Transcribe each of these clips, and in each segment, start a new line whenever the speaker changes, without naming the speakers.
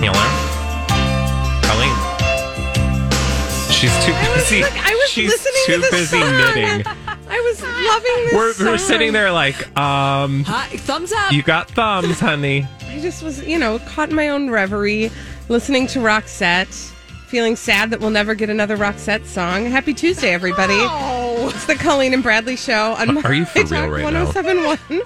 Healer. Colleen. She's too busy.
Look, I was
She's
listening
too
to
busy
song.
knitting.
I was loving this.
We're, we're sitting there like, um,
Hi, thumbs up.
you got thumbs, honey.
I just was, you know, caught in my own reverie, listening to Roxette, feeling sad that we'll never get another Roxette song. Happy Tuesday, everybody.
Oh.
It's the Colleen and Bradley show on
Are you for real right now?
1071.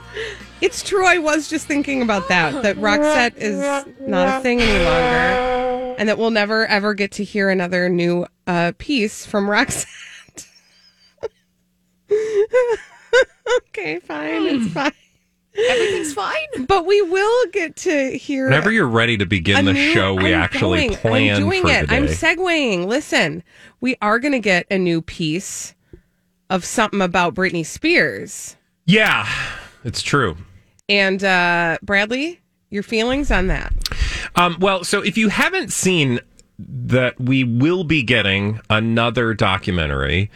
It's true. I was just thinking about that. That Roxette is not a thing any longer, and that we'll never ever get to hear another new uh, piece from Roxette. okay, fine. It's fine.
Everything's fine.
But we will get to hear.
Whenever you're ready to begin the
new-
show, we
I'm
actually
going.
plan
I'm doing
for
it.
the
I'm
day.
segueing. Listen, we are going to get a new piece of something about Britney Spears.
yeah, it's true.
And uh, Bradley, your feelings on that?
Um, well, so if you haven't seen that, we will be getting another documentary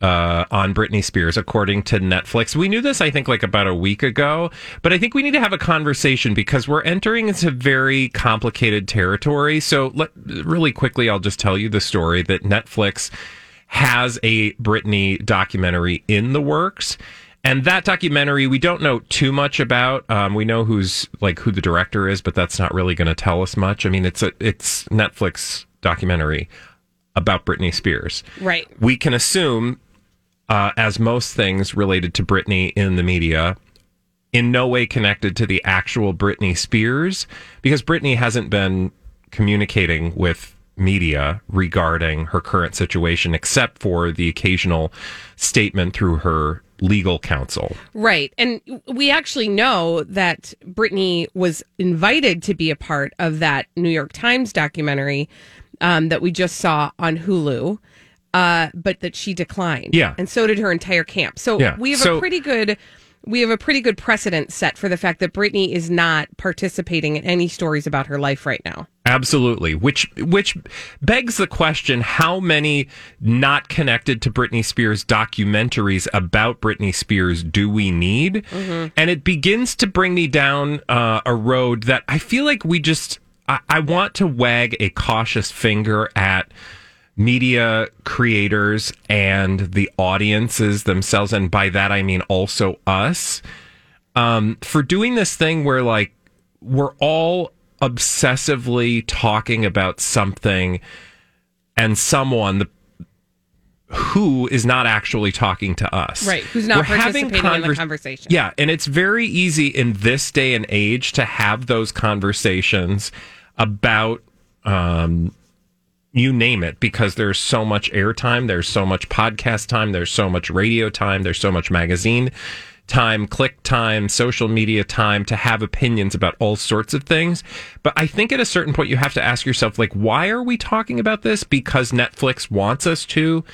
uh, on Britney Spears, according to Netflix. We knew this, I think, like about a week ago, but I think we need to have a conversation because we're entering into very complicated territory. So, let, really quickly, I'll just tell you the story that Netflix has a Britney documentary in the works. And that documentary, we don't know too much about. Um, we know who's like who the director is, but that's not really going to tell us much. I mean, it's a it's Netflix documentary about Britney Spears.
Right.
We can assume, uh, as most things related to Britney in the media, in no way connected to the actual Britney Spears, because Britney hasn't been communicating with media regarding her current situation, except for the occasional statement through her legal counsel.
Right. And we actually know that Britney was invited to be a part of that New York Times documentary um, that we just saw on Hulu, uh, but that she declined.
Yeah.
And so did her entire camp. So
Yeah.
we have
So-
a pretty good. We have a pretty good precedent set for the fact that Britney is not participating in any stories about her life right now.
Absolutely. Which which begs the question how many not connected to Britney Spears documentaries about Britney Spears do we need? And it begins to bring me down uh, a road that I feel like we just I, I want to wag a cautious finger at media creators and the audiences themselves and by that I mean also us um, for doing this thing where like we're all obsessively talking about something and someone the, who is not actually talking to us.
Right, who's not participating in the conversation.
Yeah, and it's very easy in this day and age to have those conversations about um you name it because there's so much airtime, there's so much podcast time, there's so much radio time, there's so much magazine time, click time, social media time to have opinions about all sorts of things. But I think at a certain point you have to ask yourself like why are we talking about this because Netflix wants us to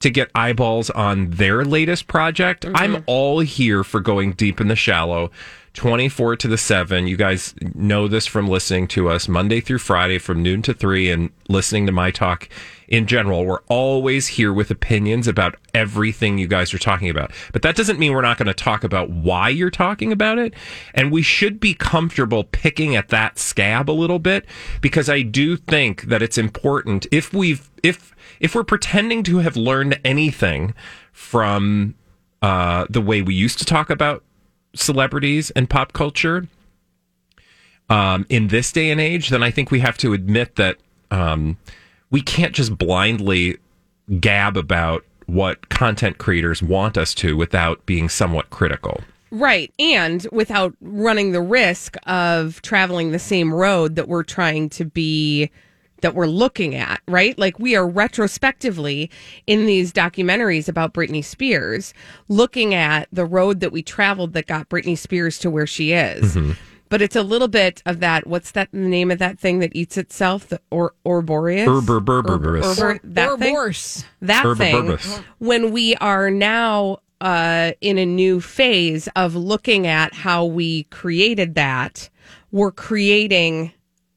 to get eyeballs on their latest project. Mm-hmm. I'm all here for going deep in the shallow. 24 to the 7. You guys know this from listening to us Monday through Friday from noon to 3 and listening to my talk in general. We're always here with opinions about everything you guys are talking about. But that doesn't mean we're not going to talk about why you're talking about it. And we should be comfortable picking at that scab a little bit because I do think that it's important if we've if if we're pretending to have learned anything from uh, the way we used to talk about celebrities and pop culture um, in this day and age, then I think we have to admit that um, we can't just blindly gab about what content creators want us to without being somewhat critical.
Right. And without running the risk of traveling the same road that we're trying to be, that we're looking at, right? Like we are retrospectively in these documentaries about Britney Spears looking at the road that we traveled that got Britney Spears to where she is. but it's a little bit of that. What's that the name of that thing that eats itself? The or Orboreus,
Urberberberberus.
Or- that thing? That thing. When we are now uh, in a new phase of looking at how we created that, we're creating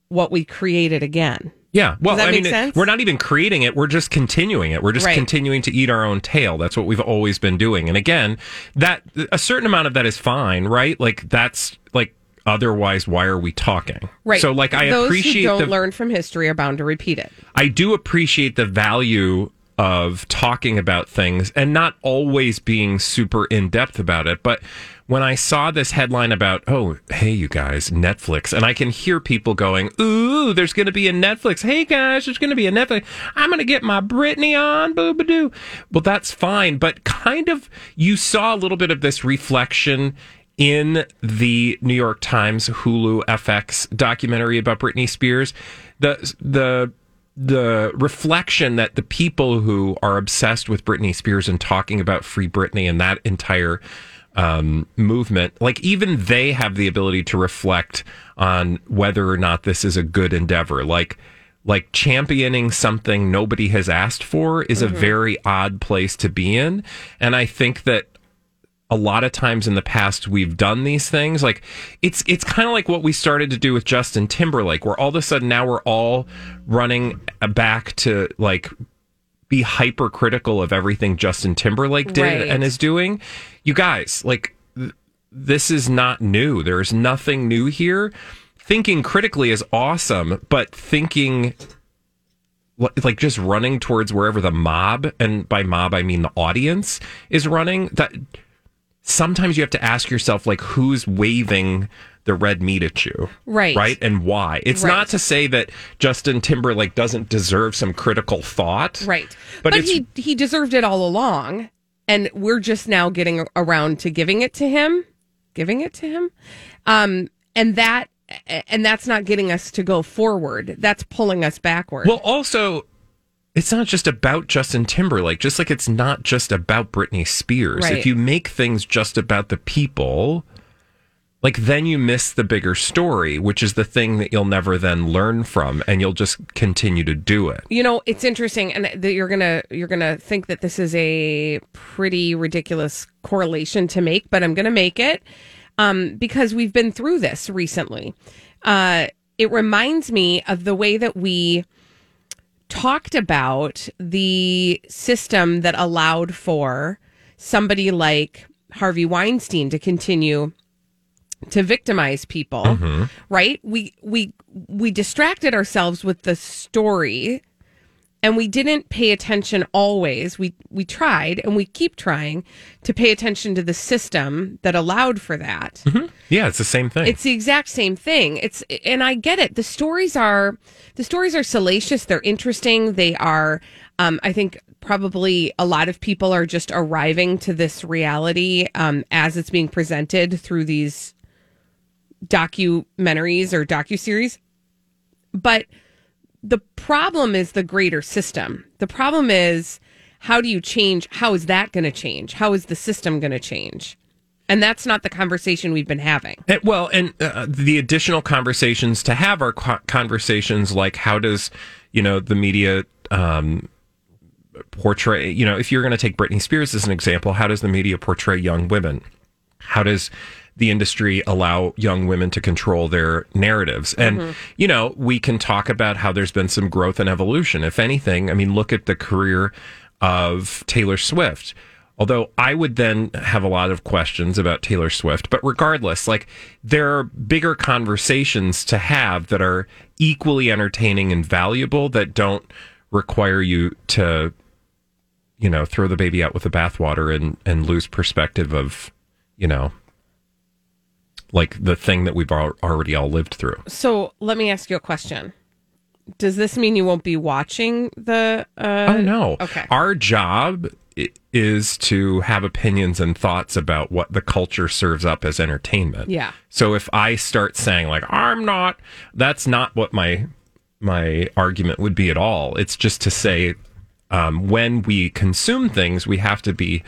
what we created again.
Yeah. Well, I mean, it- we're not even creating it. We're just continuing it. We're just
Right.
continuing to eat our own tail. That's what we've always been doing. And again, that a certain amount of that is fine, right? Like that's like otherwise why are we talking?
Right.
So like I
Those
appreciate
who don't
the
learn from history are bound to repeat it.
I do appreciate the value of talking about things and not always being super in depth about it. But when I saw this headline about, oh, hey, you guys, Netflix, and I can hear people going, ooh, there's going to be a Netflix. Hey, guys, there's going to be a Netflix. I'm going to get my Britney on, boo ba doo. Well, that's fine. But kind of, you saw a little bit of this reflection in the New York Times Hulu FX documentary about Britney Spears. The, the, the reflection that the people who are obsessed with Britney Spears and talking about Free Britney and that entire um, movement, like even they have the ability to reflect on whether or not this is a good endeavor. Like, like championing something nobody has asked for is a very odd place to be in, and I think that a lot of times in the past we've done these things. Like it's it's kind of like what we started to do with Justin Timberlake where all of a sudden now we're all running back to like be hypercritical of everything Justin Timberlake did
Right.
and is doing. You guys like th- this is not new. There's nothing new here. Thinking critically is awesome but thinking like just running towards wherever the mob and by mob I mean the audience is running that sometimes you have to ask yourself like who's waving the red meat at you
Right.
right and why it's
Right.
not to say that Justin Timberlake doesn't deserve some critical thought
Right.
But
But, he he deserved it all along. And we're just now getting around to giving it to him. Giving it to him. Um and that and that's not getting us to go forward. That's pulling us backward.
well also it's not just about Justin Timberlake just like it's not just about Britney Spears
Right.
if you make things just about the people like then you miss the bigger story which is the thing that you'll never then learn from and you'll just continue to do it
you know, it's interesting and that you're to you're to think that this is a pretty ridiculous correlation to make, but I'm to make it um because we've been through this recently. Uh it reminds me of the way that we talked about the system that allowed for somebody like Harvey Weinstein to continue to victimize people, right? We we we distracted ourselves with the story and we didn't pay attention always. We we tried and we keep trying to pay attention to the system that allowed for that.
yeah it's the same thing
It's the exact same thing. It's and I get it. The stories are the stories are salacious. They're interesting. They are. Um, I think probably a lot of people are just arriving to this reality um, as it's being presented through these documentaries or docuseries. But the problem is the greater system. The problem is how do you change? How is that going to change? How is the system going to change? And that's not the conversation we've been having.
And- well, and uh, the additional conversations to have are co- conversations like how does you know the media um, portray? You know, if you're going to take Britney Spears as an example, how does the media portray young women? How does the industry allow young women to control their narratives? And mm-hmm. you know, we can talk about how there's been some growth and evolution. If anything, I mean, look at the career of Taylor Swift. Although I would then have a lot of questions about Taylor Swift, but regardless, like there are bigger conversations to have that are equally entertaining and valuable that don't require you to, you know, throw the baby out with the bathwater and and lose perspective of, you know, like the thing that we've al- already all lived through.
So let me ask you a question. Does this mean you won't be watching the? Uh,
Oh no.
okay.
Our job is to have opinions and thoughts about what the culture serves up as entertainment.
Yeah.
So if I start saying like I'm not that's not what my my argument would be at all. It's just to say um, when we consume things, we have to be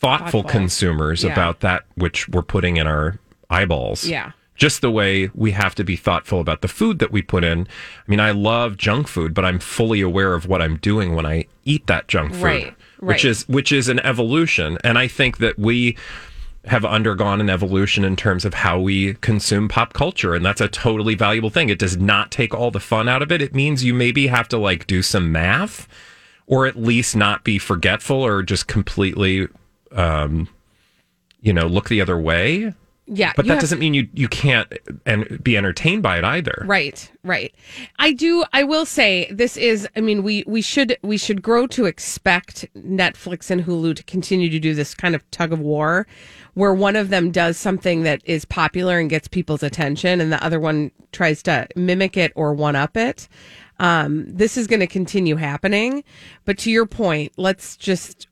thoughtful,
Thoughtful.
consumers
Yeah.
about that which we're putting in our eyeballs.
Yeah.
Just the way we have to be thoughtful about the food that we put in. I mean, I love junk food, but I'm fully aware of what I'm doing when I eat that junk food,
Right,
which is which is an evolution. And I think that we have undergone an evolution in terms of how we consume pop culture and that's a totally valuable thing. It does not take all the fun out of it. It means you maybe have to like do some math or at least not be forgetful or just completely um you know, look the other way.
Yeah,
But that
have-
doesn't mean you you can't and be entertained by it either.
Right, right. I do. I will say this is. I mean, we we should we should grow to expect Netflix and Hulu to continue to do this kind of tug of war, where one of them does something that is popular and gets people's attention, and the other one tries to mimic it or one up it. Um, this is going to continue happening. But to your point, let's just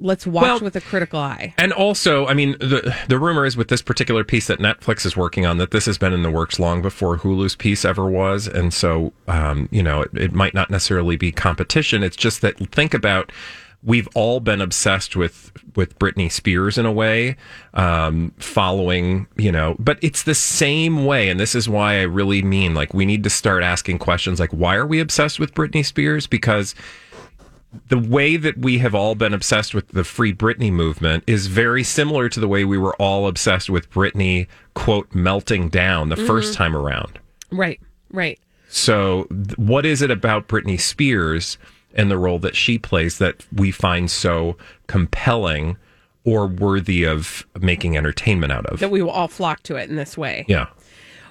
let's watch
Well-
with a critical eye.
And also, I mean, the the rumor is with this particular piece that Netflix is working on that this has been in the works long before Hulu's piece ever was, and so um, you know it, it might not necessarily be competition. It's just that think about we've all been obsessed with with Britney Spears in a way, um, following you know, but it's the same way, and this is why I really mean like we need to start asking questions like why are we obsessed with Britney Spears because the way that we have all been obsessed with the Free Britney movement is very similar to the way we were all obsessed with Britney, quote, melting down the mm-hmm. first time around.
Right, right.
So, what is it about Britney Spears and the role that she plays that we find so compelling or worthy of making entertainment out of?
That we will all flock to it in this way.
yeah.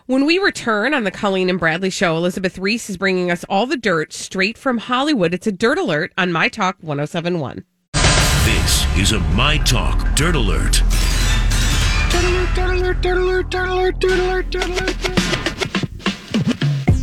When we return on the Colleen and Bradley show, Elizabeth Reese is bringing us all the dirt straight from Hollywood. It's a dirt alert on My Talk 1071.
This is a My Talk Dirt Alert.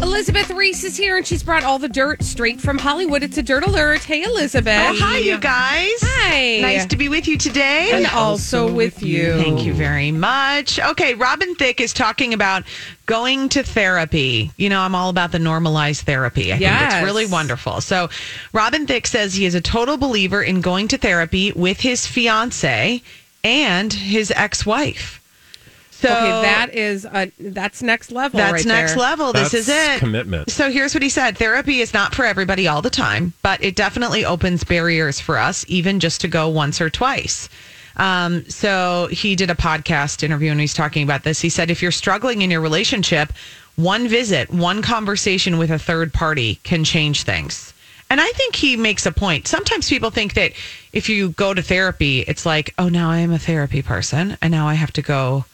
Elizabeth Reese is here and she's brought all the dirt straight from Hollywood. It's a dirt alert. Hey, Elizabeth.
Oh, hi, you guys.
Hi.
Nice to be with you today.
And also with you.
Thank you very much. Okay, Robin Thicke is talking about going to therapy. You know, I'm all about the normalized therapy. I think it's really wonderful. So, Robin Thicke says he is a total believer in going to therapy with his fiance and his ex-wife. So
Okay, that is a, that's next level.
that's
right
next
there.
level. This is it.
commitment.
So here's what he said Therapy is not for everybody all the time, but it definitely opens barriers for us, even just to go once or twice. Um, so he did a podcast interview and he's talking about this. He said, if you're struggling in your relationship, one visit, one conversation with a third party can change things. And I think he makes a point. Sometimes people think that if you go to therapy, it's like, oh, now I am a therapy person and now I have to go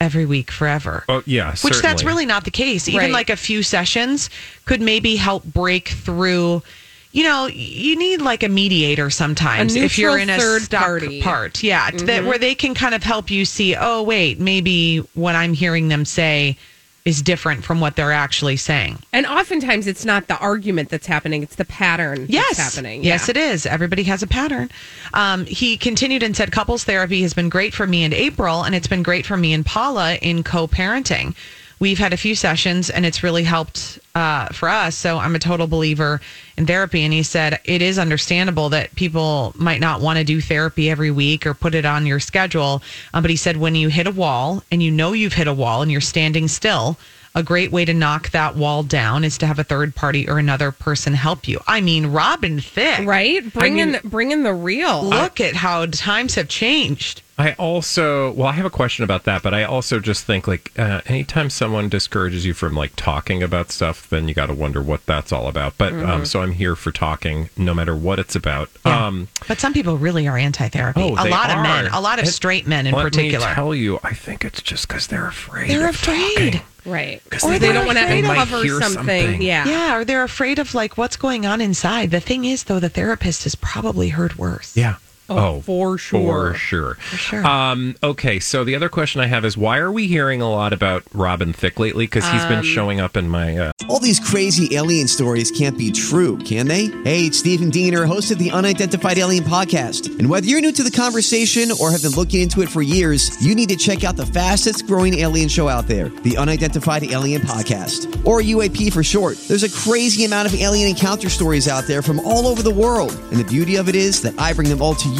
every week forever.
Oh, yeah.
Which that's really not the case. Even
Right.
like a few sessions could maybe help break through. You know, you need like a mediator sometimes
A
if you're in a
third
stuck
party. Mm-hmm.
part. Yeah, that where they can kind of help you see. Oh, wait, maybe what I'm hearing them say is different from what they're actually saying.
And oftentimes it's not the argument that's happening; it's the pattern
Yes,
that's happening.
Yes,
Yeah.
it is. Everybody has a pattern. Um, he continued and said, "Couples therapy has been great for me and April, and it's been great for me and Paula in co-parenting. We've had a few sessions, and it's really helped uh, for us. So I'm a total believer in therapy." And he said, "It is understandable that people might not want to do therapy every week or put it on your schedule, um, but he said when you hit a wall and you know you've hit a wall and you're standing still." A great way to knock that wall down is to have a third party or another person help you. I mean, Robin Thicke.
right. Bring
mean-
in bring in the real.
Look at how times have changed.
I also, well, I have a question about that, but I also just think like uh, anytime someone discourages you from like talking about stuff, then you got to wonder what that's all about. But
Mm-hmm.
um, so I'm here for talking, no matter what it's about. Um,
But some people really are anti-therapy.
Oh,
a
they
lot of men, a lot of
And
straight men in
let
particular.
me tell you, I think it's just because they're afraid.
They're
of
afraid.
talking.
Right.
'Cause
Or
they
they, don't want to
they might
hear
something.
something.
Yeah.
yeah, or they're afraid of like what's going on inside. The thing is, though, the therapist has probably heard worse.
Yeah.
Oh, for sure.
For sure.
For sure.
Um, okay, so the other question I have is why are we hearing a lot about Robin Thicke lately? Because he's
Um,
been showing up in my uh,
All these crazy alien stories can't be true, can they? Hey, it's Stephen Diener, host of the Unidentified Alien Podcast. And whether you're new to the conversation or have been looking into it for years, you need to check out the fastest growing alien show out there, the Unidentified Alien Podcast, or UAP for short. There's a crazy amount of alien encounter stories out there from all over the world. And the beauty of it is that I bring them all to you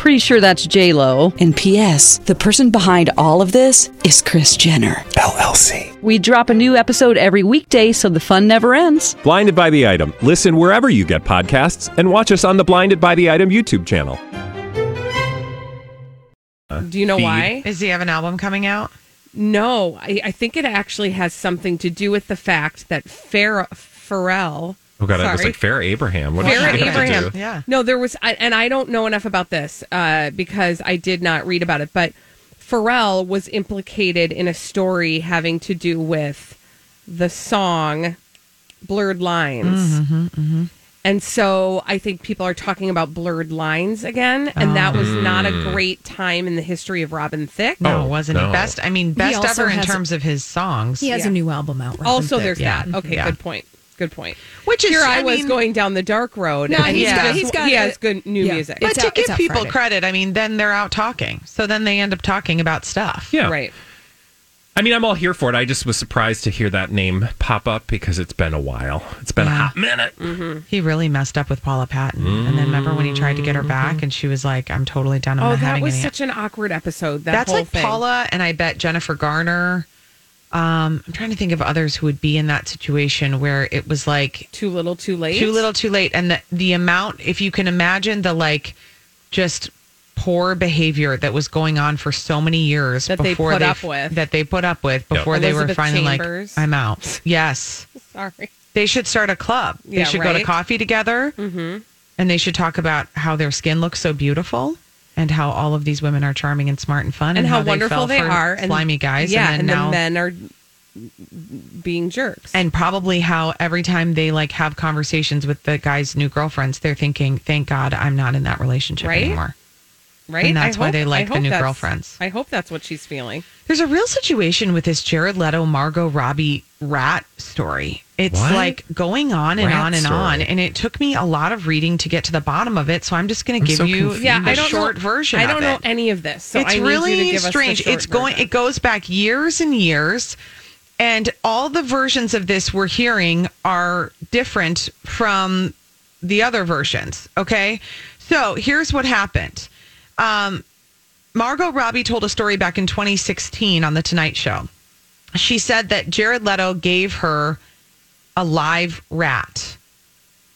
Pretty sure that's J Lo.
And P.S. The person behind all of this is Kris Jenner
LLC.
We drop a new episode every weekday, so the fun never ends.
Blinded by the item. Listen wherever you get podcasts, and watch us on the Blinded by the Item YouTube channel.
Do you know
feed.
why?
Does he have an album coming out?
No, I, I think it actually has something to do with the fact that Farrah, Pharrell.
Oh god, it was like Farrah Abraham. What did
Farrah
she have to
Abraham.
do?
Yeah.
No, there was, I, and I don't know enough about this uh, because I did not read about it. But Pharrell was implicated in a story having to do with the song "Blurred Lines,"
Mm-hmm,
and so I think people are talking about "Blurred Lines" again, and that was not a
Mm.
great time in the history of Robin Thicke.
No,
Oh,
wasn't
no.
he best? I mean, best ever in
has-
terms of his songs.
He has
Yeah.
a new album out. Robin
Also,
Thicke.
there's
Yeah.
that. Okay,
Yeah.
good point. Good point.
Which is,
Here I,
I
was
mean-
going down the dark road,
No,
and
he's
he's
got-
got,
he's got
he
a-
has good new
yeah.
music.
But
It's
to
out-
give people
Friday.
credit, I mean, then they're out talking. So then they end up talking about stuff.
Yeah.
Right.
I mean, I'm all here for it. I just was surprised to hear that name pop up because it's been a while. It's been a
Yeah.
hot minute. Mm-hmm.
He really messed up with Paula Patton. And then remember when he tried to get her back mm-hmm. and she was like, I'm totally done. I'm
Oh,
not
that was
any.
such an awkward episode. That
That's
whole
like
thing.
Paula and I bet Jennifer Garner. Um, I'm trying to think of others who would be in that situation where it was like
Too little, too late.
too little, too late. And the, the amount, if you can imagine the like just poor behavior that was going on for so many years
That they put
they
up with.
that they put up with before they were
Elizabeth
finally
Chambers.
like, I'm out. Yes.
Sorry.
They should start a club. They
Yeah,
should go to coffee together mm-hmm. and they should talk about how their skin looks so beautiful and how all of these women are charming and smart and fun
And, how,
they
wonderful they
for
are. And,
slimy guys.
Yeah,
and,
and,
then now,
the men are being jerks.
and probably how every time they like have conversations with the guy's new girlfriends, they're thinking, "Thank God I'm not in that relationship
Right?
anymore."
Right?
and that's
I
why
hope-
they like
I
the new girlfriends.
I hope that's what she's feeling.
There's a real situation with this Jared Leto, Margot Robbie rat story. It's
What?
like going on and
Rat
on and on, and it took me a lot of reading to get to the bottom of it. So I'm just going to give
so
you
confused.
Yeah,
the
I don't
short
know,
version.
I don't
of
know
it.
any of this, so
it's
I need
really
you to give
strange.
Us the short
it's going.
version.
It goes back years and years, and all the versions of this we're hearing are different from the other versions. Okay, so here's what happened. Um, Margot Robbie told a story back in 2016 on the Tonight Show. She said that Jared Leto gave her a live rat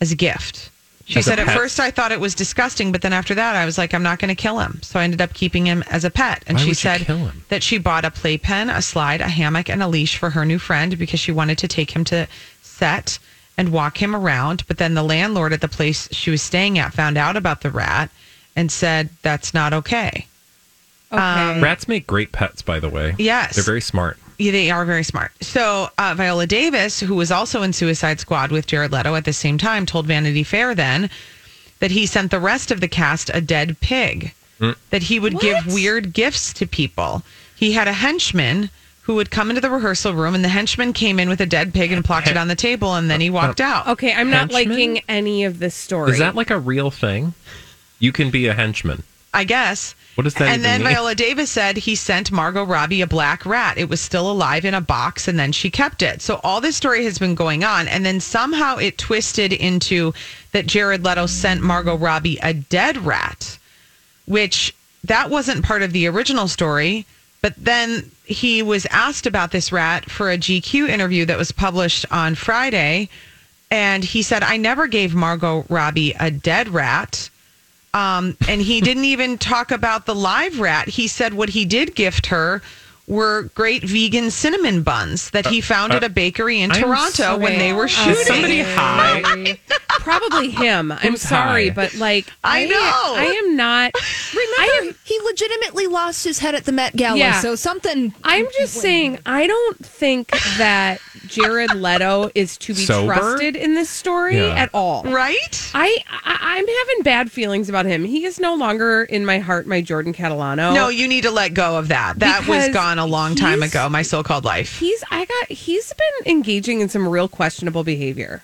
as a gift. She
As
said, at first I thought it was disgusting, but then after that I was like, I'm not going to kill him. So I ended up keeping him as a pet. And
Why
she said that she bought a playpen, a slide, a hammock, and a leash for her new friend because she wanted to take him to set and walk him around. But then the landlord at the place she was staying at found out about the rat and said, That's not okay.
okay.
Rats make great pets, by the way.
Yes.
They're very smart.
Yeah, they are very smart. So uh, Viola Davis, who was also in Suicide Squad with Jared Leto at the same time, told Vanity Fair then that he sent the rest of the cast a dead pig. That he would give weird gifts to people. He had a henchman who would come into the rehearsal room, and the henchman came in with a dead pig and plopped it on the table, and then he walked out.
okay, I'm not
Henchman?
liking any of this story.
Is that like a real thing? You can be a henchman.
I guess.
What does that
mean?
And
then
mean?
Viola Davis said he sent Margot Robbie a black rat. It was still alive in a box and then she kept it. So all this story has been going on. And then somehow it twisted into that Jared Leto sent Margot Robbie a dead rat, which that wasn't part of the original story. But then he was asked about this rat for a GQ interview that was published on Friday. And he said, I never gave Margot Robbie a dead rat. Um, and he didn't even talk about the live rat. He said what he did gift her were great vegan cinnamon buns that he uh, found at uh, a bakery in
I'm
Toronto when they were
Is
shooting.
somebody high?
Probably him. I'm
Who's
sorry,
high?
but like
I know.
I am not.
Remember, he legitimately lost his head at the Met Gala.
Yeah.
So something.
I'm just saying, I don't think that Jared Leto is to be
Sober?
trusted in this story
Yeah.
at all.
Right?
I, I I'm having bad feelings about him. He is no longer in my heart, my Jordan Catalano.
No, you need to let go of that. That was gone on a long time
He's-
ago. My so-called life.
He's I got he's been engaging in some real questionable behavior.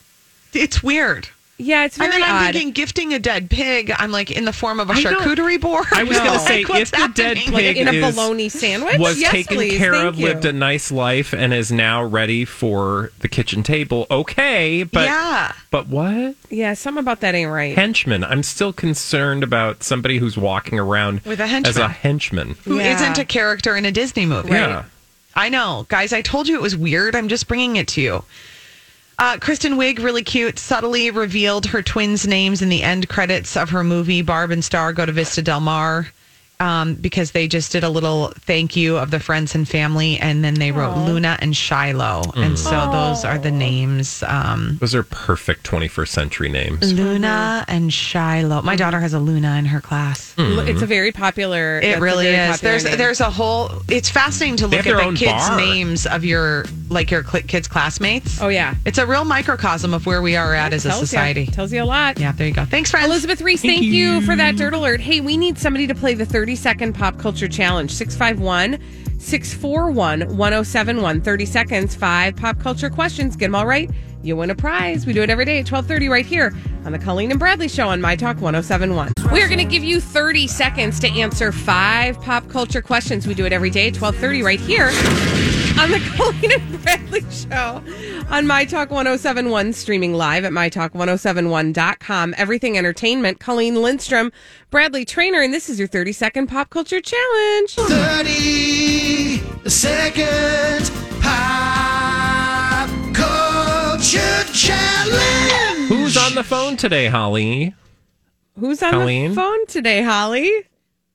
It's weird.
Yeah, it's very
and then I'm
odd.
thinking gifting a dead pig. I'm like in the form of a
I don't-
charcuterie board.
I was going to say,
Like, what's
if the dead
happening?
pig
in a
is-
bologna sandwich
was
yes,
taken
please.
care
Thank
of,
you.
lived a nice life, and is now ready for the kitchen table, okay. But
yeah.
but what
Yeah, something about that ain't right.
henchman? I'm still concerned about somebody who's walking around
With a
as a
henchman.
henchman.
Who
Yeah.
not a character in a Disney movie?
Yeah.
I know, guys. I told you it was weird. I'm just bringing it to you. Uh, Kristen Wiig, really cute, subtly revealed her twins' names in the end credits of her movie Barb and Star Go to Vista Del Mar um, because they just did a little thank you of the friends and family, and then they wrote Luna and Shiloh, and so those are the names. Um,
Those are perfect 21st century names.
Luna and Shiloh. My daughter has a Luna in her class.
It's a very popular.
It really is. There's
name.
there's a whole. It's fascinating to
They
look at the kids'
bar.
names of your like your cl- kids' classmates.
Oh yeah,
It's a real microcosm of where we are at as a
Tells ya.
society.
tells you a lot.
Yeah, there you go. Thanks, friends.
Elizabeth Reese, thank, you. for that dirt alert. Hey, we need somebody to play the 30 second pop culture challenge. 651 641 1071. 30 seconds, five pop culture questions. Get them all right. You win a prize. We do it every day at 1230 right here on the Colleen and Bradley Show on My Talk 1071. We are going to give you 30 seconds to answer five pop culture questions. We do it every day at 1230 right here on the Colleen and Bradley Show on My Talk 1071, streaming live at MyTalk1071.com. Everything Entertainment, Colleen Lindstrom, Bradley Traynor, and this is your 30 second pop culture challenge.
30 second pop culture challenge.
Who's on the phone today, Holly?
Who's on
Colleen?
the phone today, Holly?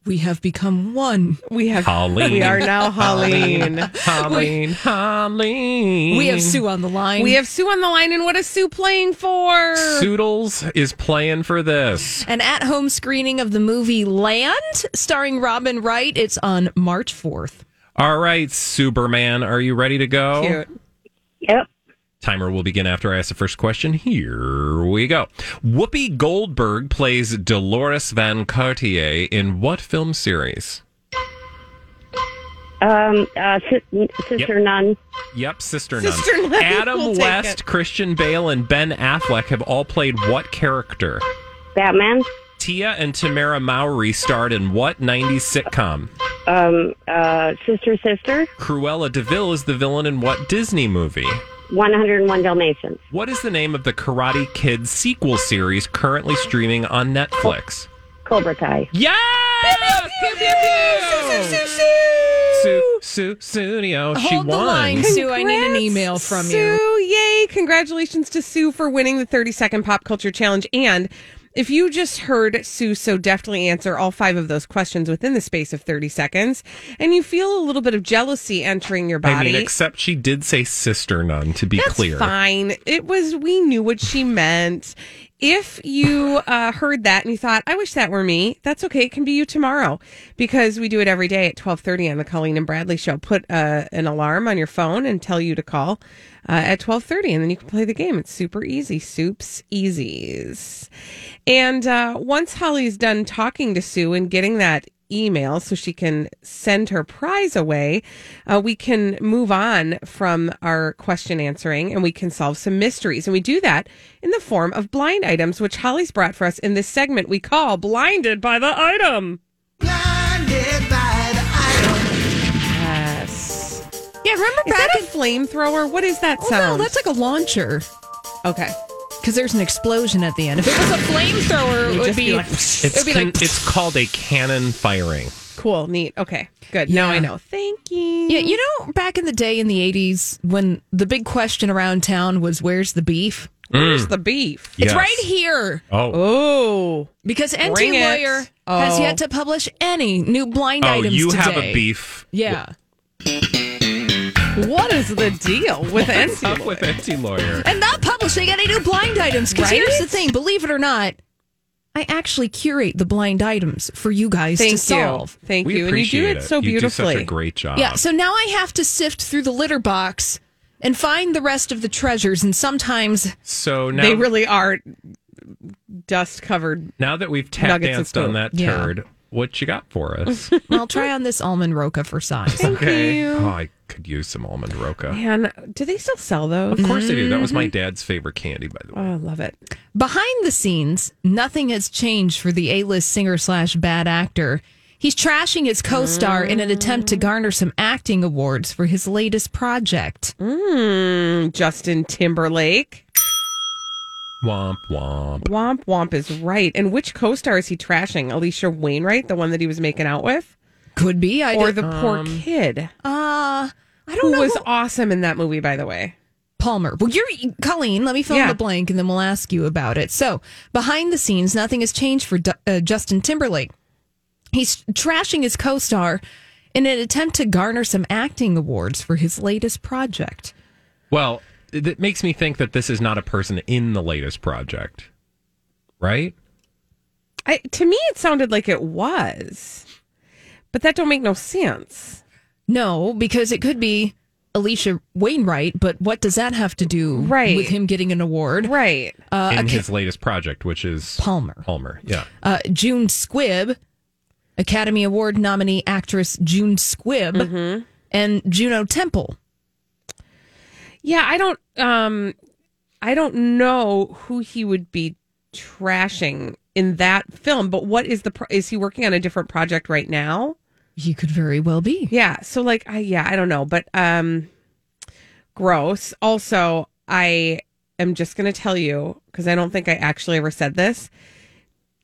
We have become one.
We have
Holly.
We are now Holleen.
Holleen, Holleen.
We have Sue on the line.
We have Sue on the line, and what is Sue playing for?
Soodles is playing for this.
an at-home screening of the movie Land, starring Robin Wright. It's on March 4th.
All right, Superman, are you ready to go?
Cute.
Yep.
Timer will begin after I ask the first question. Here we go. Whoopi Goldberg plays Deloris Van Cartier in what film series?
Um, uh, si- Sister Nun.
Yep, Sister,
Sister
Nun.
Nun,
Adam
we'll
West. Christian Bale, and Ben Affleck have all played what character?
Batman.
Tia and Tamera Mowry starred in what 90s sitcom?
Um, uh, Sister Sister.
Cruella de Vil is the villain in what Disney movie?
101 Dalmatians.
What is the name of the Karate Kid sequel series currently streaming on Netflix?
Cobra Kai.
Yes! Pew, pew, pew! Sue, Sue, Sunio, she
Hold the
won.
line, Sue. I need an
Congrats,
email from
Sue.
you.
Sue, yay. Congratulations to Sue for winning the 30 second pop culture challenge. And if you just heard Sue so deftly answer all five of those questions within the space of 30 seconds, and you feel a little bit of jealousy entering your body.
I mean, except she did say sister nun, to be
That's
clear.
fine. It was we knew what she meant. If you uh, heard that and you thought, "I wish that were me," that's okay. It can be you tomorrow because we do it every day at twelve thirty on the Colleen and Bradley Show. Put uh, an alarm on your phone and tell you to call uh, at twelve thirty, and then you can play the game. It's super easy. Soups easies. And uh, once Holly's done talking to Sue and getting that email so she can send her prize away, uh, we can move on from our question answering and we can solve some mysteries. And we do that in the form of blind items, which Holly's brought for us in this segment we call Blinded by the Item.
Yeah, remember
Is
back
that a flamethrower? What is that
Oh,
sound?
no, that's like a launcher.
okay.
Because there's an explosion at the end. If it was a flamethrower, it
It'd
be,
be like-
It's,
it'd be
can-
like
it's called a cannon firing.
Cool. Neat. Okay. Good. Now I know. Thank you.
Yeah, you know, back in the day in the 80s, when the big question around town was, Where's the beef? Mm.
Where's the beef?
It's right here.
Oh.
Oh.
Because NT
Bring it.
Lawyer has
Oh.
yet to publish any new blind
Oh,
items
you
today.
have a beef.
Yeah.
What is the deal with
What's
NC
up with Enty Lawyer?
And not publishing any new blind items. Because
Right?
here's the thing believe it or not, I actually curate the blind items for you guys
Thank
to
you.
solve.
Thank
We
you. And you do
appreciate
it so
You do
beautifully.
such a great job.
Yeah, so now I have to sift through the litter box and find the rest of the treasures. And sometimes
So now,
they really are dust covered.
now that we've tap
nuggets
danced on
poop.
that
Yeah.
turd, what you got for us.
I'll try on this almond roca for size.
okay.
you.
Oh, I could use some almond roca.
Man, do they still sell those?
Of course they do. That was my dad's favorite candy, by the way.
Oh, I love it.
Behind the scenes, nothing has changed for the A-list singer slash bad actor. He's trashing his co-star in an attempt to garner some acting awards for his latest project.
Mm, Justin Timberlake.
Womp womp.
Womp Womp is right. And which co-star is he trashing? Alisha Wainwright, the one that he was making out with,
Could be. I
or
did-
the poor
Um,
kid
uh, I don't know.
who
know.
was
who-
awesome in that movie, by the way?
Palmer. Well, you're Colleen. Let me fill in the blank, and then we'll ask you about it. So, behind the scenes, nothing has changed for uh, Justin Timberlake. He's trashing his co-star in an attempt to garner some acting awards for his latest project.
Well, it makes me think that this is not a person in the latest project, right?
I, to me, it sounded like it was, but that don't make no sense.
No, because it could be Alisha Wainwright, but what does that have to do
Right.
with him getting an award?
Right.
Uh,
in
Aca-
his latest project, which is
Palmer.
Palmer, yeah.
uh, June Squibb, Academy Award nominee actress June Squibb,
Mm-hmm.
and Juno Temple.
Yeah, I don't. Um, I don't know who he would be trashing in that film. But what is the? Pro- is he working on a different project right now?
He could very well be.
Yeah. So like, I yeah, I don't know, but um, gross. Also, I am just gonna tell you because I don't think I actually ever said this.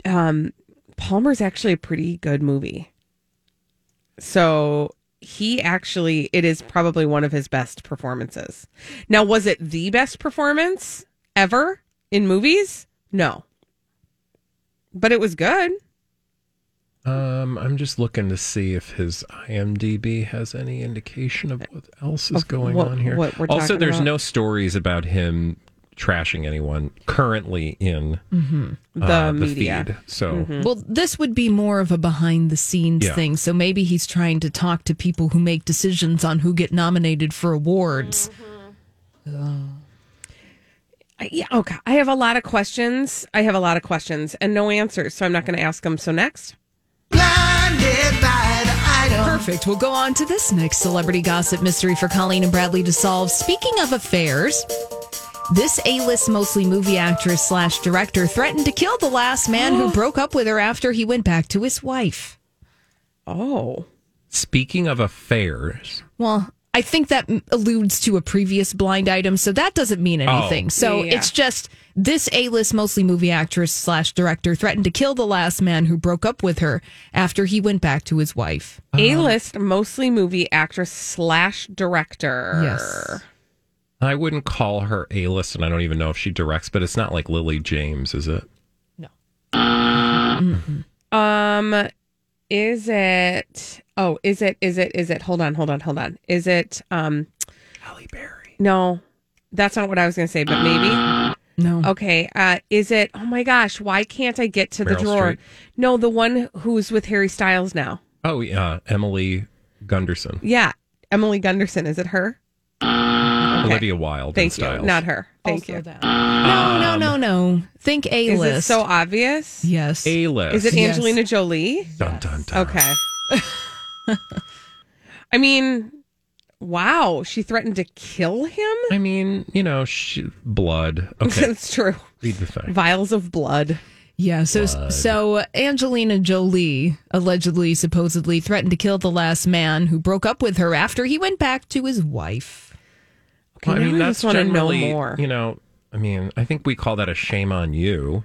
Um, Palmer's actually a pretty good movie. So he actually, it is probably one of his best performances. Now, was it the best performance ever in movies? No, but it was good.
Um, I'm just looking to see if his IMDb has any indication of what else is
Of
going
what-
on here.
what we're
also, there's
about?
no stories about him trashing anyone currently in
The
uh,
media.
feed. So
Well, this would be more of a behind the scenes
Yeah.
thing. So maybe he's trying to talk to people who make decisions on who get nominated for awards.
I- Yeah, okay. I have a lot of questions. I have a lot of questions and no answers, so I'm not going to ask them. So next,
Perfect. We'll go on to this next celebrity gossip mystery for Colleen and Bradley to solve. Speaking of affairs, this A-list mostly movie actress slash director threatened to kill the last man who broke up with her after he went back to his wife.
oh,
speaking of affairs,
Well, I think that alludes to a previous blind item, so that doesn't mean anything.
Oh.
So
Yeah.
it's just this A-list mostly movie actress slash director threatened to kill the last man who broke up with her after he went back to his wife.
A-list, mostly movie actress slash director.
Yes.
I wouldn't call her A list, and I don't even know if she directs, but it's not like Lily James, is it? No.
Um, is it? Oh, is it? Is it? Is it? Hold on, hold on, hold on. Is it? Um,
Halle Berry.
no, that's not what I was going to say, but maybe.
No.
Okay. Uh, is it? Oh my gosh, why can't I get to the
Meryl
drawer?
Streep.
No, the one who's with Harry Styles now.
Oh, yeah, Emily Gunderson,
Yeah, Emily Gunderson. Is it her?
Olivia Wilde.
Thank
and
you.
Styles.
Not her. Thank
Also
you.
that. No, no, no, no. Think
Is
A-list.
it so obvious?
yes.
A list.
Is it
Yes.
Angelina Jolie?
Dun, dun, dun.
Okay. I mean, wow, she threatened to kill him?
I mean, you know, she, blood. Okay,
That's true.
read the thing.
Vials of blood.
Yeah, so so Angelina Jolie allegedly, supposedly threatened to kill the last man who broke up with her after he went back to his wife.
Okay,
I mean, that's
just want to know
generally,
more.
You know, I mean, I think we call that a shame on you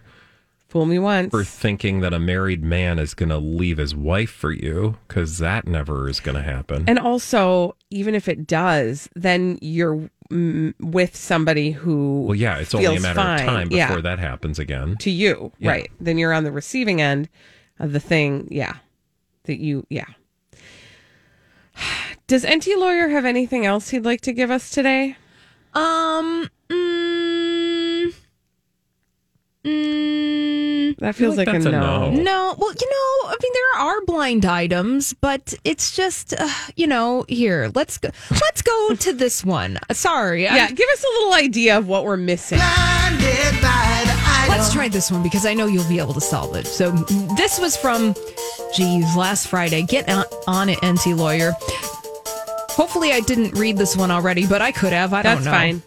Fool me once.
for thinking that a married man is going to leave his wife for you, because that never is going to happen.
And also, even if it does, then you're mm, with somebody who
well, yeah, it's only a matter
fine.
of time before
Yeah.
that happens again.
to you,
Yeah.
right? Then you're on the receiving end of the thing. Yeah, that you. Yeah. Does Enty Lawyer have anything else he'd like to give us today?
Um, mm, mm,
That feels
like
like, a
that's a
no.
no.
no. Well, you know, I mean, there are blind items, but it's just, uh, you know, here. Let's go. Let's go to this one. Sorry. I'm-
Yeah, give us a little idea of what we're missing.
Blinded by the item.
Let's try this one because I know you'll be able to solve it. So this was from Geez, last Friday. Get on, on it, Enty Lawyer. Hopefully, I didn't read this one already, but I could have. I don't
That's
know.
fine.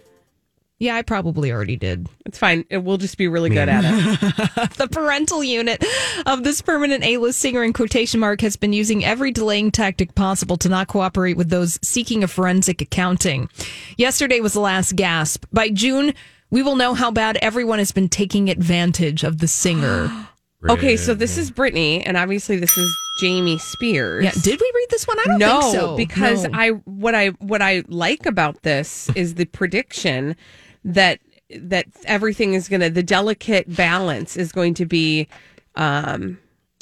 Yeah, I probably already did.
It's fine. It, we'll just be really good at it.
the parental unit of this permanent A-list singer in quotation mark has been using every delaying tactic possible to not cooperate with those seeking a forensic accounting. Yesterday was the last gasp. By June, we will know how bad everyone has been taking advantage of the singer.
Okay, so this is Britney, and obviously this is Jamie Spears.
Yeah, did we read this one? I don't
no,
think so.
because
No.
I what I what I like about this is the prediction that that everything is going to the delicate balance is going to be um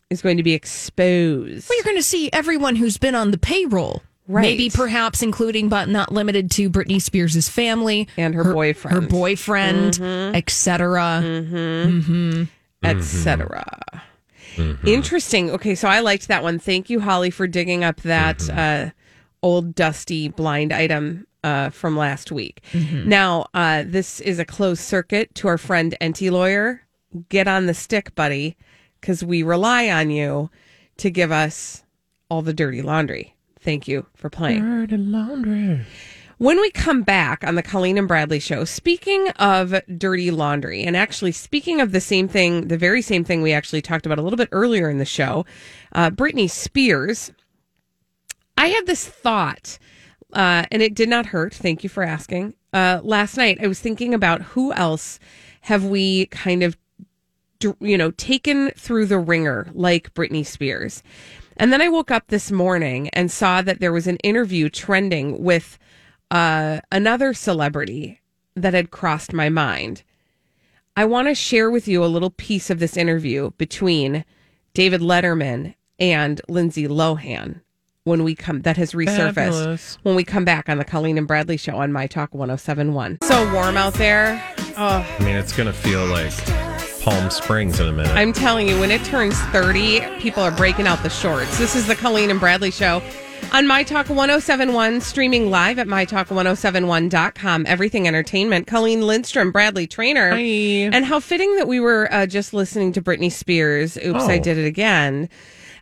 is going to be exposed.
Well, you're going to see everyone who's been on the payroll.
Right.
Maybe perhaps including but not limited to Britney Spears' family
and her, boyfriend,
her boyfriend,
Mhm.
etc. Mm-hmm.
Etc. Interesting. Okay, so I liked that one. Thank you, Holly, for digging up that uh, old dusty blind item uh, from last week. Now, uh, this is a closed circuit to our friend Enty Lawyer. Get on the stick, buddy, because we rely on you to give us all the dirty laundry. Thank you for playing.
Dirty laundry.
When we come back on the Colleen and Bradley show, speaking of dirty laundry, and actually speaking of the same thing, the very same thing we actually talked about a little bit earlier in the show, uh, Britney Spears, I had this thought, uh, and it did not hurt. Thank you for asking. Uh, last night, I was thinking about who else have we kind of, you know, taken through the ringer like Britney Spears. And then I woke up this morning and saw that there was an interview trending with uh, another celebrity that had crossed my mind. I want to share with you a little piece of this interview between David Letterman and Lindsay Lohan when we come that has resurfaced
Fabulous.
when we come back on the Colleen and Bradley show on My Talk 1071. So warm out there. Oh,
I mean, it's going to feel like Palm Springs in a minute.
I'm telling you, when it turns 30, people are breaking out the shorts. This is the Colleen and Bradley Show on My Talk 1071, streaming live at MyTalk1071.com. Everything Entertainment. Colleen Lindstrom, Bradley Traynor. And how fitting that we were uh, just listening to Britney Spears. Oops, I
Oh.
did it again.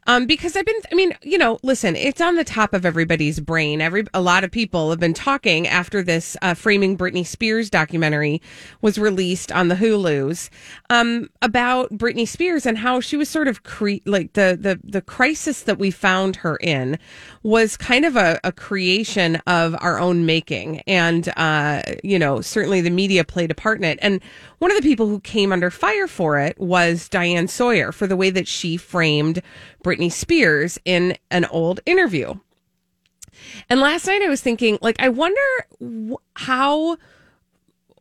Um, because I've been, I mean, you know, listen, it's on the top of everybody's brain. Every, a lot of people have been talking after this uh, Framing Britney Spears documentary was released on the Hulu's um, about Britney Spears and how she was sort of cre- like the, the, the crisis that we found her in was kind of a, a creation of our own making. And, uh, you know, certainly the media played a part in it. And one of the people who came under fire for it was Diane Sawyer for the way that she framed Britney Spears in an old interview. And last night I was thinking, like, I wonder how,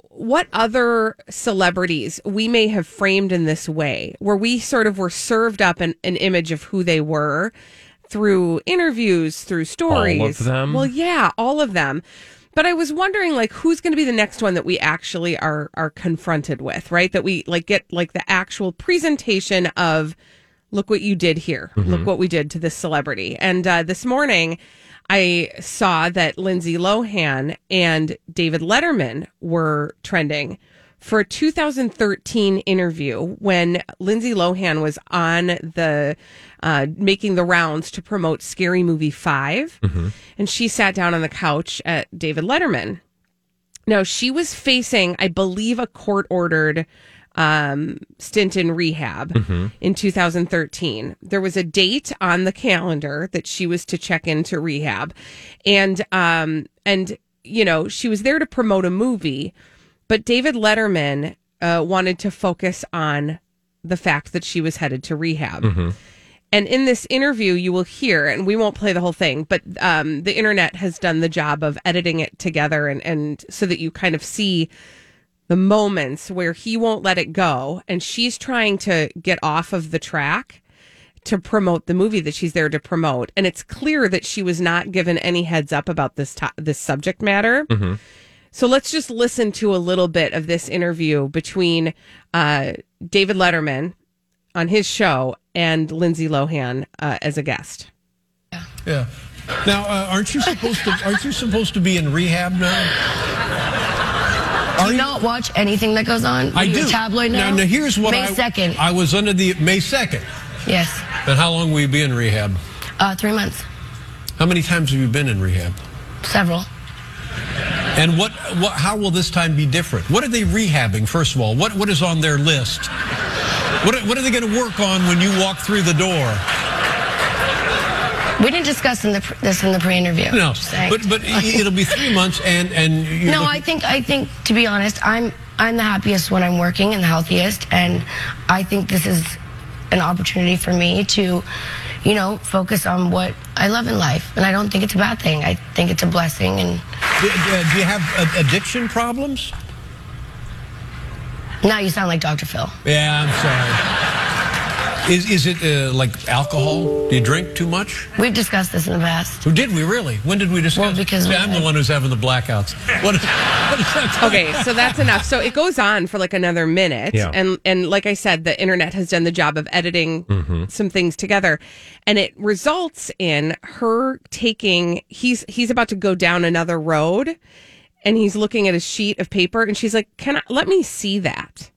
what other celebrities we may have framed in this way, where we sort of were served up an, an image of who they were through interviews, through stories.
All of them?
Well, yeah, all of them. But I was wondering, like, who's going to be the next one that we actually are are confronted with, right? That we like get like the actual presentation of, look what you did here, look what we did to this celebrity. And uh, this morning, I saw that Lindsay Lohan and David Letterman were trending for a 2013 interview when Lindsay Lohan was on the uh, making the rounds to promote Scary Movie 5 and she sat down on the couch at David Letterman. Now she was facing, I believe, a court ordered um, stint in rehab in 2013. There was a date on the calendar that she was to check into rehab, and um, and you know she was there to promote a movie, but David Letterman uh, wanted to focus on the fact that she was headed to rehab. And in this interview, you will hear, and we won't play the whole thing, but um, the internet has done the job of editing it together and, and so that you kind of see the moments where he won't let it go. And she's trying to get off of the track to promote the movie that she's there to promote. And it's clear that she was not given any heads up about this, to- this subject matter. So let's just listen to a little bit of this interview between uh, David Letterman on his show and Lindsay Lohan uh, as a guest.
Yeah. Now, uh, aren't you supposed to? Aren't you supposed to be in rehab now?
Do you not watch anything that goes on?
I
Are
do.
tabloid now?
Now, now here's what
May
I
2nd.
I was under the May second.
Yes.
And how long will you be in rehab?
Uh, three months.
How many times have you been in rehab?
Several.
And what, what how will this time be different? What are they rehabbing, first of all? What, what is on their list? What, what are they going to work on when you walk through the door?
We didn't discuss in the, this in the pre-interview.
No, but but it'll be three months, and and you
no, I think I think to be honest, I'm I'm the happiest when I'm working and the healthiest, and I think this is an opportunity for me to, you know, focus on what I love in life, and I don't think it's a bad thing. I think it's a blessing, and
Do, do- do you have addiction problems?
now you sound like Dr. Phil.
Yeah, I'm sorry. Is is it uh, like alcohol? Do you drink too much?
We've discussed this in the past.
Who did we really? When did we discuss?
Well, because
See, I'm the one who's having the blackouts. What, what is that?
Okay, so that's enough. So it goes on for like another minute,
Yeah.
and and like I said, the internet has done the job of editing
Mm-hmm.
some things together, and it results in her taking. He's he's about to go down another road, and he's looking at a sheet of paper, and she's like, "Can I let me see that?"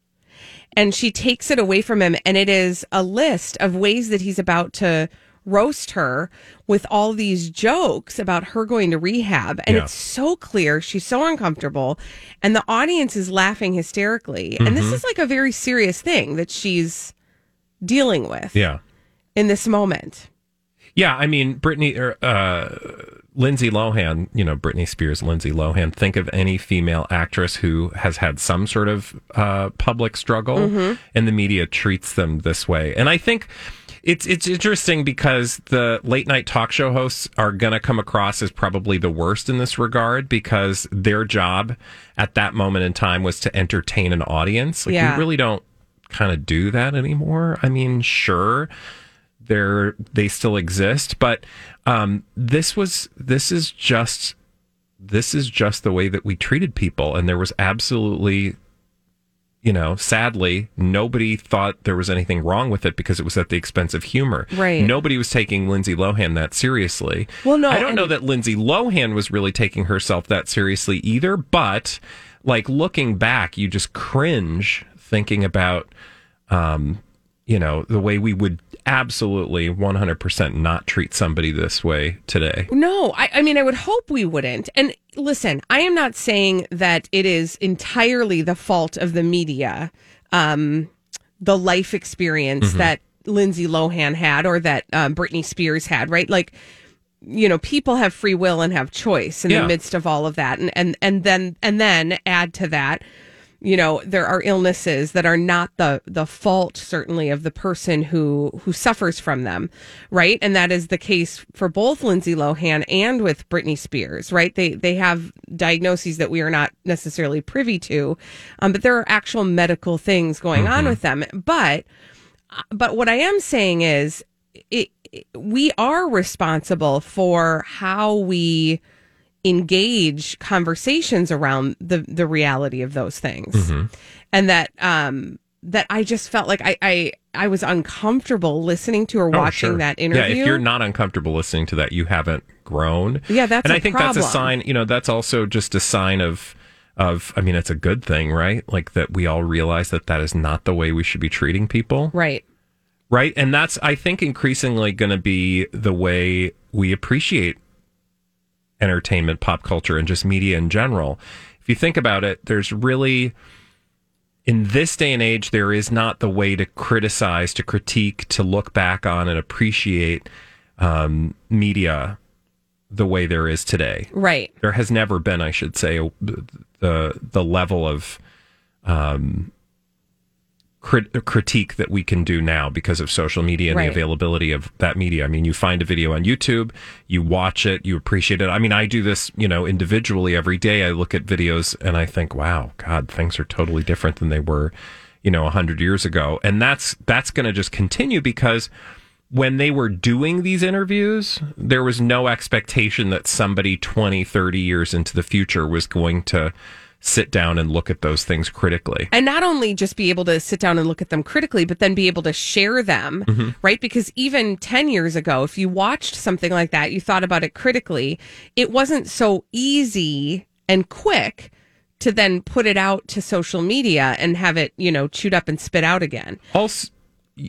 And she takes it away from him, and it is a list of ways that he's about to roast her with all these jokes about her going to rehab. And
Yeah.
it's so clear. She's so uncomfortable. And the audience is laughing hysterically. And this
Mhm.
is like a very serious thing that she's dealing with
Yeah.
in this moment.
Yeah, I mean, Britney, er, uh, Lindsay Lohan, you know, Britney Spears, Lindsay Lohan. Think of any female actress who has had some sort of uh, public struggle,
Mhm.
and the media treats them this way. And I think it's it's interesting because the late night talk show hosts are going to come across as probably the worst in this regard because their job at that moment in time was to entertain an audience. Like
Yeah.
we really don't kind of do that anymore. I mean, sure they're they still exist. But um this was this is just this is just the way that we treated people. And there was absolutely you know sadly nobody thought there was anything wrong with it because it was at the expense of humor.
Right.
nobody was taking lindsay lohan that seriously.
Well, no,
i don't know that lindsay lohan was really taking herself that seriously either but like looking back you just cringe thinking about um you know the way we would absolutely 100% not treat somebody this way today
No, I, I mean, I would hope we wouldn't. And listen, I am not saying that it is entirely the fault of the media, um, the life experience
Mhm.
that Lindsay Lohan had or that um, Britney Spears had, right? Like, you know, people have free will and have choice in
Yeah.
the midst of all of that, and and and then and then add to that. You know, there are illnesses that are not the the fault certainly of the person who who suffers from them, right? And that is the case for both Lindsay Lohan and with Britney Spears, right? They they have diagnoses that we are not necessarily privy to, um, but there are actual medical things going on
Mhm.
with them. But but what I am saying is, it, it- we are responsible for how we engage conversations around the the reality of those things,
Mhm.
and that um that I just felt like I I, I was uncomfortable listening to or
Oh,
watching
sure.
that interview.
Yeah, if you're not uncomfortable listening to that, you haven't grown.
Yeah, that's
and I think that's a sign. You know, that's also just a sign of of. I mean, it's a good thing, right? Like that we all realize that that is not the way we should be treating people,
right.
right? And that's I think increasingly going to be the way we appreciate entertainment, pop culture, and just media in general. If you think about it, there's really in this day and age, there is not the way to criticize, to critique, to look back on and appreciate um, media the way there is today.
Right.
There has never been, I should say, the the level of um, crit- critique that we can do now because of social media and
Right.
the availability of that media. I mean, you find a video on YouTube, you watch it, you appreciate it. I mean, I do this, you know, individually every day. I look at videos and I think, wow, God, things are totally different than they were, you know, a hundred years ago. And that's that's going to just continue because when they were doing these interviews, there was no expectation that somebody 20, 30 years into the future was going to sit down and look at those things critically.
and not only just be able to sit down and look at them critically, but then be able to share them,
Mhm.
right? Because even 10 years ago, if you watched something like that, you thought about it critically, it wasn't so easy and quick to then put it out to social media and have it, you know, chewed up and spit out again.
Also,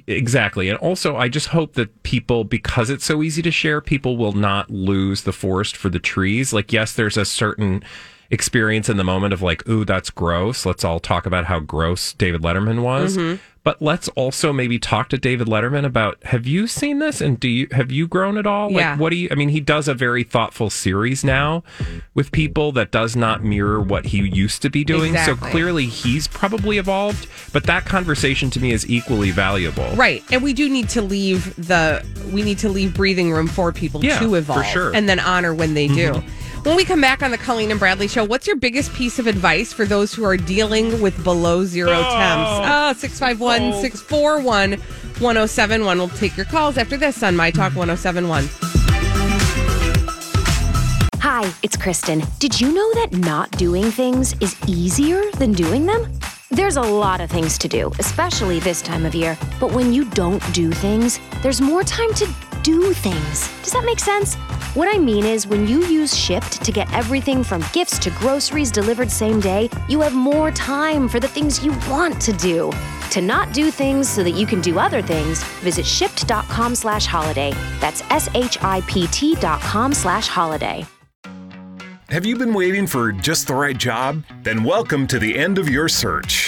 Exactly. And also, I just hope that people, because it's so easy to share, people will not lose the forest for the trees. Like, yes, there's a certain experience in the moment of like, ooh, that's gross. Let's all talk about how gross David Letterman was.
Mhm.
But let's also maybe talk to David Letterman about have you seen this and do you have you grown at all?
Yeah.
Like what do you I mean he does a very thoughtful series now with people that does not mirror what he used to be doing. So clearly he's probably evolved, but that conversation to me is equally valuable.
Right. And we do need to leave the we need to leave breathing room for people
Yeah,
to
for
evolve
sure.
and then honor when they do.
Mhm.
When we come back on the Colleen and Bradley show, what's your biggest piece of advice for those who are dealing with below zero temps? Ah, 651 641 1071. We'll take your calls after this on My Talk 1071.
Hi, it's Kristen. Did you know that not doing things is easier than doing them? There's a lot of things to do, especially this time of year. But when you don't do things, there's more time to do things. Does that make sense? What I mean is, when you use Shipt to get everything from gifts to groceries delivered same day, you have more time for the things you want to do. To not do things so that you can do other things, visit shipt.com slash holiday. That's S-H-I-P-T dot com slash holiday.
Have you been waiting for just the right job? Then welcome to the end of your search.